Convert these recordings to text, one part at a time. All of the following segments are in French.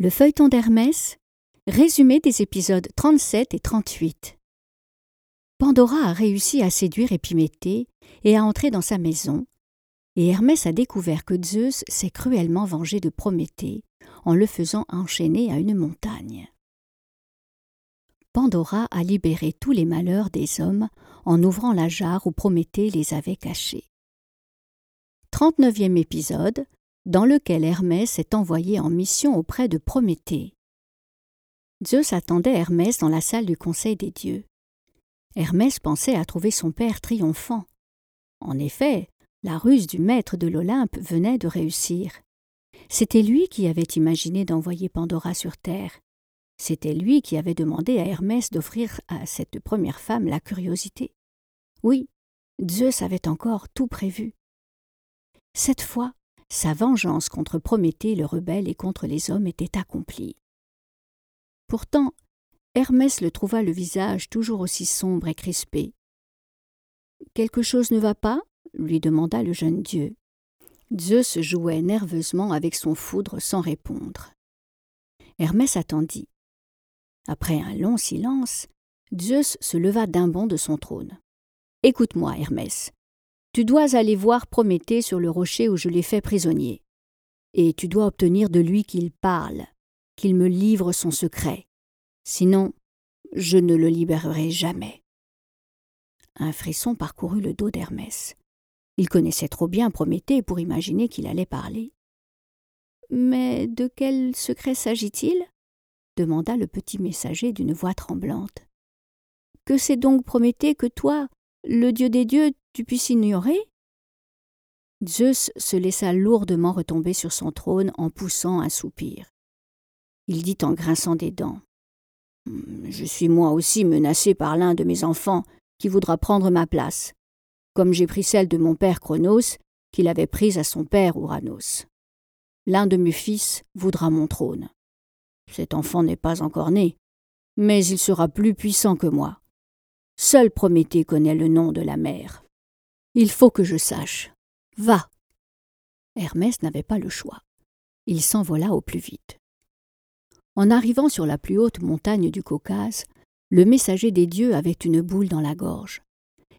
Le feuilleton d'Hermès, résumé des épisodes 37 et 38. Pandora a réussi à séduire Épiméthée et à entrer dans sa maison, et Hermès a découvert que Zeus s'est cruellement vengé de Prométhée en le faisant enchaîner à une montagne. Pandora a libéré tous les malheurs des hommes en ouvrant la jarre où Prométhée les avait cachés. 39e épisode dans lequel Hermès est envoyé en mission auprès de Prométhée. Zeus attendait Hermès dans la salle du Conseil des dieux. Hermès pensait à trouver son père triomphant. En effet, la ruse du maître de l'Olympe venait de réussir. C'était lui qui avait imaginé d'envoyer Pandora sur Terre. C'était lui qui avait demandé à Hermès d'offrir à cette première femme la curiosité. Oui, Zeus avait encore tout prévu. Cette fois, sa vengeance contre Prométhée le rebelle et contre les hommes était accomplie. Pourtant, Hermès le trouva le visage toujours aussi sombre et crispé. Quelque chose ne va pas? lui demanda le jeune dieu. Zeus jouait nerveusement avec son foudre sans répondre. Hermès attendit. Après un long silence, Zeus se leva d'un bond de son trône. Écoute-moi, Hermès. Tu dois aller voir Prométhée sur le rocher où je l'ai fait prisonnier. Et tu dois obtenir de lui qu'il parle, qu'il me livre son secret. Sinon, je ne le libérerai jamais. Un frisson parcourut le dos d'Hermès. Il connaissait trop bien Prométhée pour imaginer qu'il allait parler. Mais de quel secret s'agit-il? demanda le petit messager d'une voix tremblante. Que c'est donc Prométhée que toi, le dieu des dieux, tu puisses ignorer? Zeus se laissa lourdement retomber sur son trône en poussant un soupir. Il dit en grinçant des dents. Je suis moi aussi menacé par l'un de mes enfants qui voudra prendre ma place, comme j'ai pris celle de mon père Chronos, qu'il avait prise à son père Uranos. L'un de mes fils voudra mon trône. Cet enfant n'est pas encore né, mais il sera plus puissant que moi. Seul Prométhée connaît le nom de la mère. Il faut que je sache. Va. Hermès n'avait pas le choix. Il s'envola au plus vite. En arrivant sur la plus haute montagne du Caucase, le messager des dieux avait une boule dans la gorge.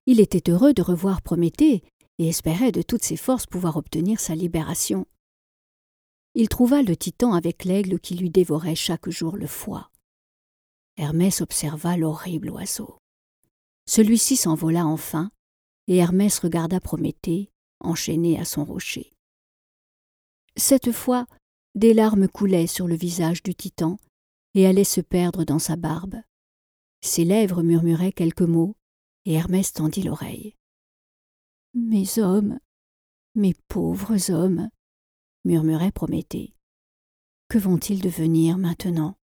Il était heureux de revoir Prométhée et espérait de toutes ses forces pouvoir obtenir sa libération. Il trouva le titan avec l'aigle qui lui dévorait chaque jour le foie. Hermès observa l'horrible oiseau. Celui-ci s'envola enfin, et Hermès regarda Prométhée, enchaîné à son rocher. Cette fois, des larmes coulaient sur le visage du titan et allaient se perdre dans sa barbe. Ses lèvres murmuraient quelques mots, et Hermès tendit l'oreille. Mes hommes, mes pauvres hommes, murmurait Prométhée. Que vont-ils devenir maintenant?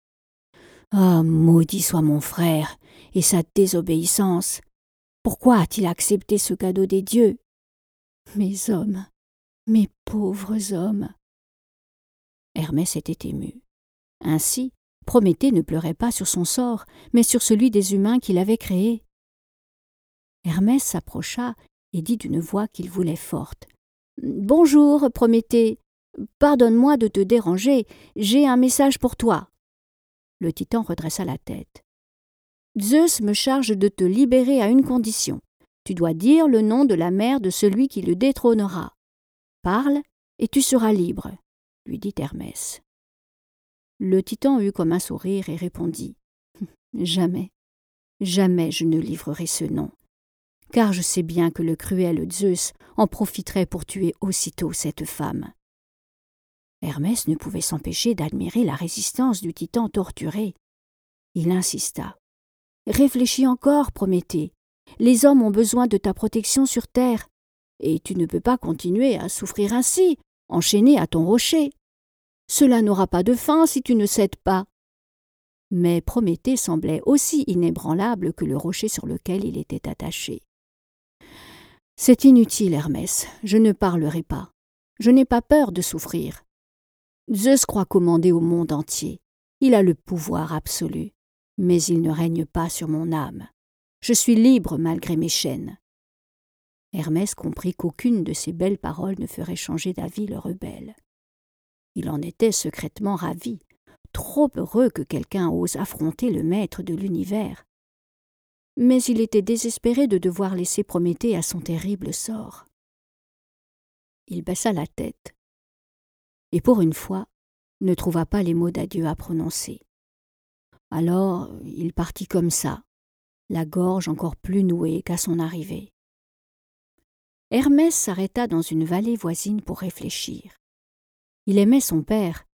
Ah, maudit soit mon frère et sa désobéissance. Pourquoi a-t-il accepté ce cadeau des dieux? Mes hommes, mes pauvres hommes. Hermès était ému. Ainsi, Prométhée ne pleurait pas sur son sort, mais sur celui des humains qu'il avait créés. Hermès s'approcha et dit d'une voix qu'il voulait forte. Bonjour, Prométhée. Pardonne-moi de te déranger, j'ai un message pour toi. Le titan redressa la tête. Zeus me charge de te libérer à une condition. Tu dois dire le nom de la mère de celui qui le détrônera. Parle, et tu seras libre, lui dit Hermès. Le titan eut comme un sourire et répondit. Jamais, jamais je ne livrerai ce nom, car je sais bien que le cruel Zeus en profiterait pour tuer aussitôt cette femme. Hermès ne pouvait s'empêcher d'admirer la résistance du titan torturé. Il insista. Réfléchis encore, Prométhée. Les hommes ont besoin de ta protection sur terre, et tu ne peux pas continuer à souffrir ainsi, enchaîné à ton rocher. Cela n'aura pas de fin si tu ne cèdes pas. Mais Prométhée semblait aussi inébranlable que le rocher sur lequel il était attaché. C'est inutile, Hermès, je ne parlerai pas. Je n'ai pas peur de souffrir. Zeus croit commander au monde entier. Il a le pouvoir absolu mais il ne règne pas sur mon âme. Je suis libre malgré mes chaînes. Hermès comprit qu'aucune de ces belles paroles ne ferait changer d'avis le rebelle. Il en était secrètement ravi, trop heureux que quelqu'un ose affronter le maître de l'univers. Mais il était désespéré de devoir laisser Prométhée à son terrible sort. Il baissa la tête, et pour une fois, ne trouva pas les mots d'adieu à prononcer. Alors il partit comme ça, la gorge encore plus nouée qu'à son arrivée. Hermès s'arrêta dans une vallée voisine pour réfléchir. Il aimait son père,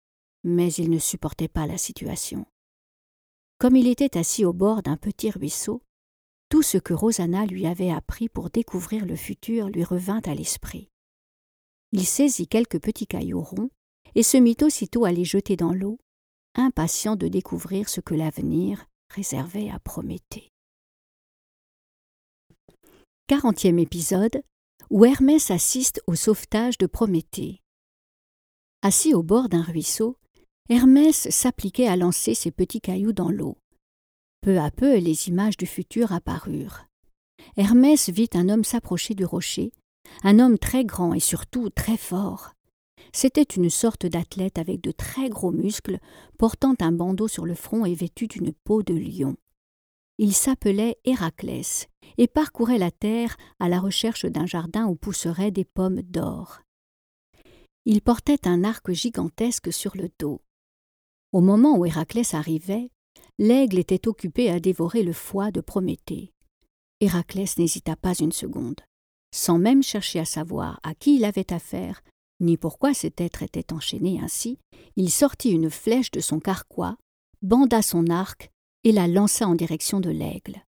mais il ne supportait pas la situation. Comme il était assis au bord d'un petit ruisseau, tout ce que Rosanna lui avait appris pour découvrir le futur lui revint à l'esprit. Il saisit quelques petits cailloux ronds et se mit aussitôt à les jeter dans l'eau, impatient de découvrir ce que l'avenir réservait à Prométhée. Quarantième épisode où Hermès assiste au sauvetage de Prométhée. Assis au bord d'un ruisseau, Hermès s'appliquait à lancer ses petits cailloux dans l'eau. Peu à peu, les images du futur apparurent. Hermès vit un homme s'approcher du rocher, un homme très grand et surtout très fort. C'était une sorte d'athlète avec de très gros muscles, portant un bandeau sur le front et vêtu d'une peau de lion. Il s'appelait Héraclès et parcourait la terre à la recherche d'un jardin où pousseraient des pommes d'or. Il portait un arc gigantesque sur le dos. Au moment où Héraclès arrivait, l'aigle était occupé à dévorer le foie de Prométhée. Héraclès n'hésita pas une seconde. Sans même chercher à savoir à qui il avait affaire, ni pourquoi cet être était enchaîné ainsi, il sortit une flèche de son carquois, banda son arc et la lança en direction de l'aigle.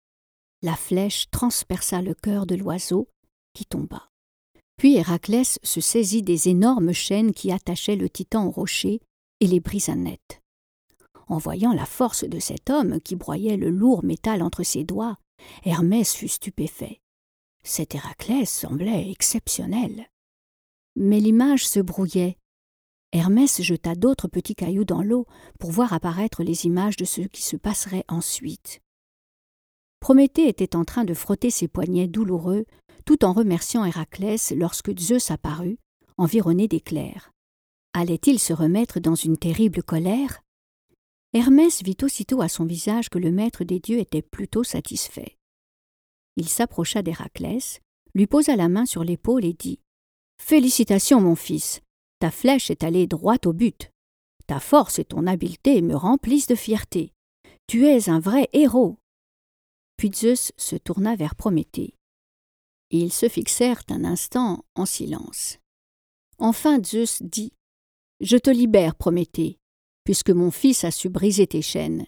La flèche transperça le cœur de l'oiseau, qui tomba. Puis Héraclès se saisit des énormes chaînes qui attachaient le titan au rocher et les brisa net. En voyant la force de cet homme qui broyait le lourd métal entre ses doigts, Hermès fut stupéfait. Cet Héraclès semblait exceptionnel. Mais l'image se brouillait. Hermès jeta d'autres petits cailloux dans l'eau pour voir apparaître les images de ce qui se passerait ensuite. Prométhée était en train de frotter ses poignets douloureux tout en remerciant Héraclès lorsque Zeus apparut, environné d'éclairs. Allait-il se remettre dans une terrible colère? Hermès vit aussitôt à son visage que le maître des dieux était plutôt satisfait. Il s'approcha d'Héraclès, lui posa la main sur l'épaule et dit Félicitations, mon fils, ta flèche est allée droit au but. Ta force et ton habileté me remplissent de fierté. Tu es un vrai héros. Puis Zeus se tourna vers Prométhée. Ils se fixèrent un instant en silence. Enfin Zeus dit Je te libère, Prométhée puisque mon fils a su briser tes chaînes.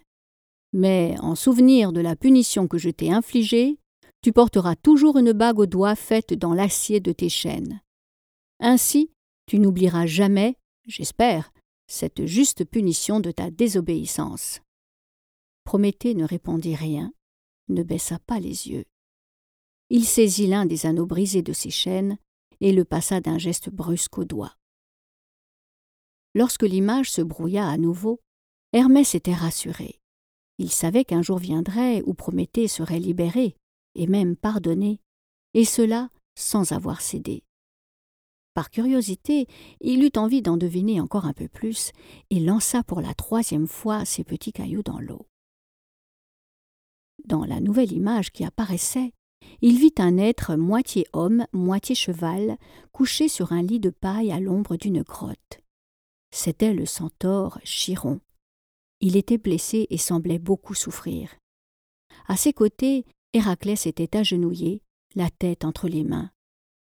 Mais en souvenir de la punition que je t'ai infligée, tu porteras toujours une bague au doigt faite dans l'acier de tes chaînes. Ainsi, tu n'oublieras jamais, j'espère, cette juste punition de ta désobéissance. Prométhée ne répondit rien, ne baissa pas les yeux. Il saisit l'un des anneaux brisés de ses chaînes et le passa d'un geste brusque au doigt. Lorsque l'image se brouilla à nouveau, Hermès était rassuré. Il savait qu'un jour viendrait où Prométhée serait libéré, et même pardonné, et cela sans avoir cédé. Par curiosité, il eut envie d'en deviner encore un peu plus, et lança pour la troisième fois ses petits cailloux dans l'eau. Dans la nouvelle image qui apparaissait, il vit un être moitié homme, moitié cheval, couché sur un lit de paille à l'ombre d'une grotte. C'était le centaure Chiron. Il était blessé et semblait beaucoup souffrir. À ses côtés, Héraclès était agenouillé, la tête entre les mains.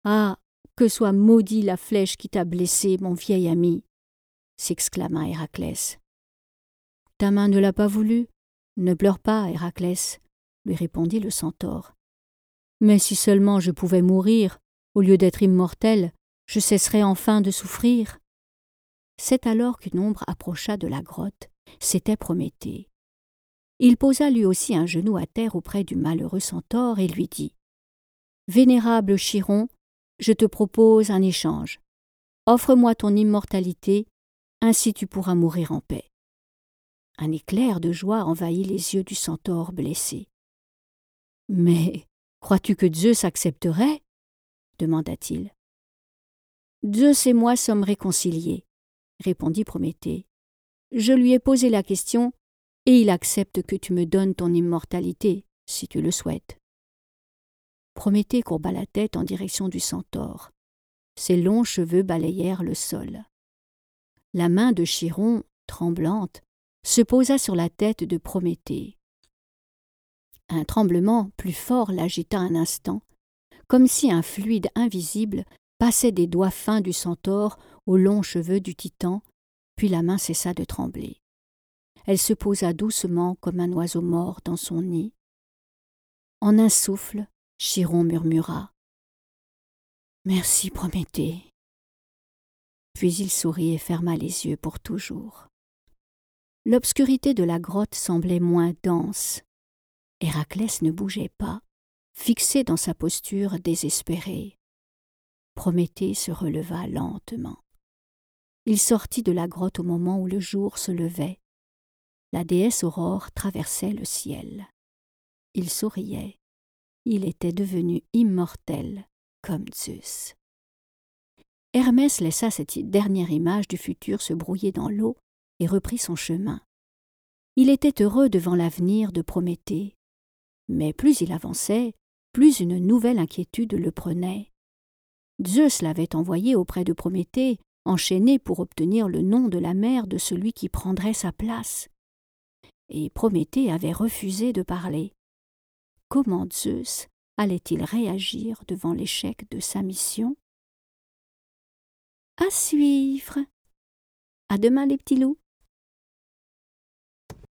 Ah. Que soit maudit la flèche qui t'a blessé, mon vieil ami. s'exclama Héraclès. Ta main ne l'a pas voulu? Ne pleure pas, Héraclès, lui répondit le centaure. Mais si seulement je pouvais mourir, au lieu d'être immortel, je cesserais enfin de souffrir. C'est alors qu'une ombre approcha de la grotte, c'était Prométhée. Il posa lui aussi un genou à terre auprès du malheureux centaure et lui dit Vénérable Chiron, je te propose un échange. Offre-moi ton immortalité, ainsi tu pourras mourir en paix. Un éclair de joie envahit les yeux du centaure blessé. Mais crois-tu que Zeus accepterait demanda-t-il. Zeus et moi sommes réconciliés répondit Prométhée. Je lui ai posé la question, et il accepte que tu me donnes ton immortalité, si tu le souhaites. Prométhée courba la tête en direction du centaure. Ses longs cheveux balayèrent le sol. La main de Chiron, tremblante, se posa sur la tête de Prométhée. Un tremblement plus fort l'agita un instant, comme si un fluide invisible passait des doigts fins du centaure aux longs cheveux du titan, puis la main cessa de trembler. Elle se posa doucement comme un oiseau mort dans son nid. En un souffle, Chiron murmura Merci, Prométhée. Puis il sourit et ferma les yeux pour toujours. L'obscurité de la grotte semblait moins dense. Héraclès ne bougeait pas, fixé dans sa posture désespérée. Prométhée se releva lentement. Il sortit de la grotte au moment où le jour se levait. La déesse Aurore traversait le ciel. Il souriait. Il était devenu immortel comme Zeus. Hermès laissa cette dernière image du futur se brouiller dans l'eau et reprit son chemin. Il était heureux devant l'avenir de Prométhée. Mais plus il avançait, plus une nouvelle inquiétude le prenait. Zeus l'avait envoyé auprès de Prométhée, enchaîné pour obtenir le nom de la mère de celui qui prendrait sa place. Et Prométhée avait refusé de parler. Comment Zeus allait-il réagir devant l'échec de sa mission? À suivre. À demain les petits loups.